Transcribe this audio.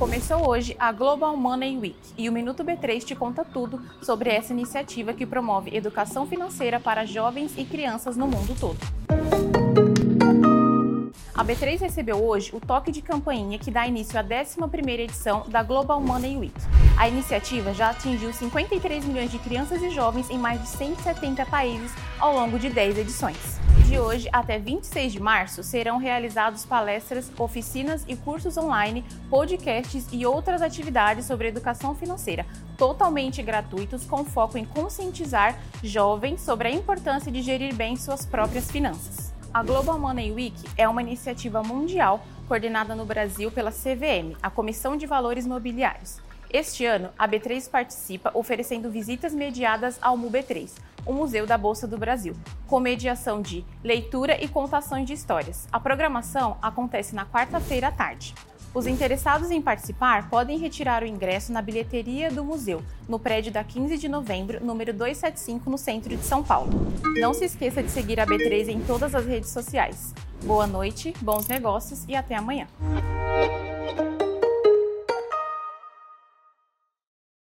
Começou hoje a Global Money Week e o Minuto B3 te conta tudo sobre essa iniciativa que promove educação financeira para jovens e crianças no mundo todo. A B3 recebeu hoje o toque de campainha que dá início à 11ª edição da Global Money Week. A iniciativa já atingiu 53 milhões de crianças e jovens em mais de 170 países ao longo de 10 edições. De hoje até 26 de março serão realizados palestras, oficinas e cursos online, podcasts e outras atividades sobre educação financeira, totalmente gratuitos com foco em conscientizar jovens sobre a importância de gerir bem suas próprias finanças. A Global Money Week é uma iniciativa mundial coordenada no Brasil pela CVM, a Comissão de Valores Mobiliários. Este ano, a B3 participa oferecendo visitas mediadas ao MUB3, o Museu da Bolsa do Brasil, com mediação de leitura e contações de histórias. A programação acontece na quarta-feira à tarde. Os interessados em participar podem retirar o ingresso na bilheteria do museu, no prédio da 15 de novembro, número 275, no centro de São Paulo. Não se esqueça de seguir a B3 em todas as redes sociais. Boa noite, bons negócios e até amanhã.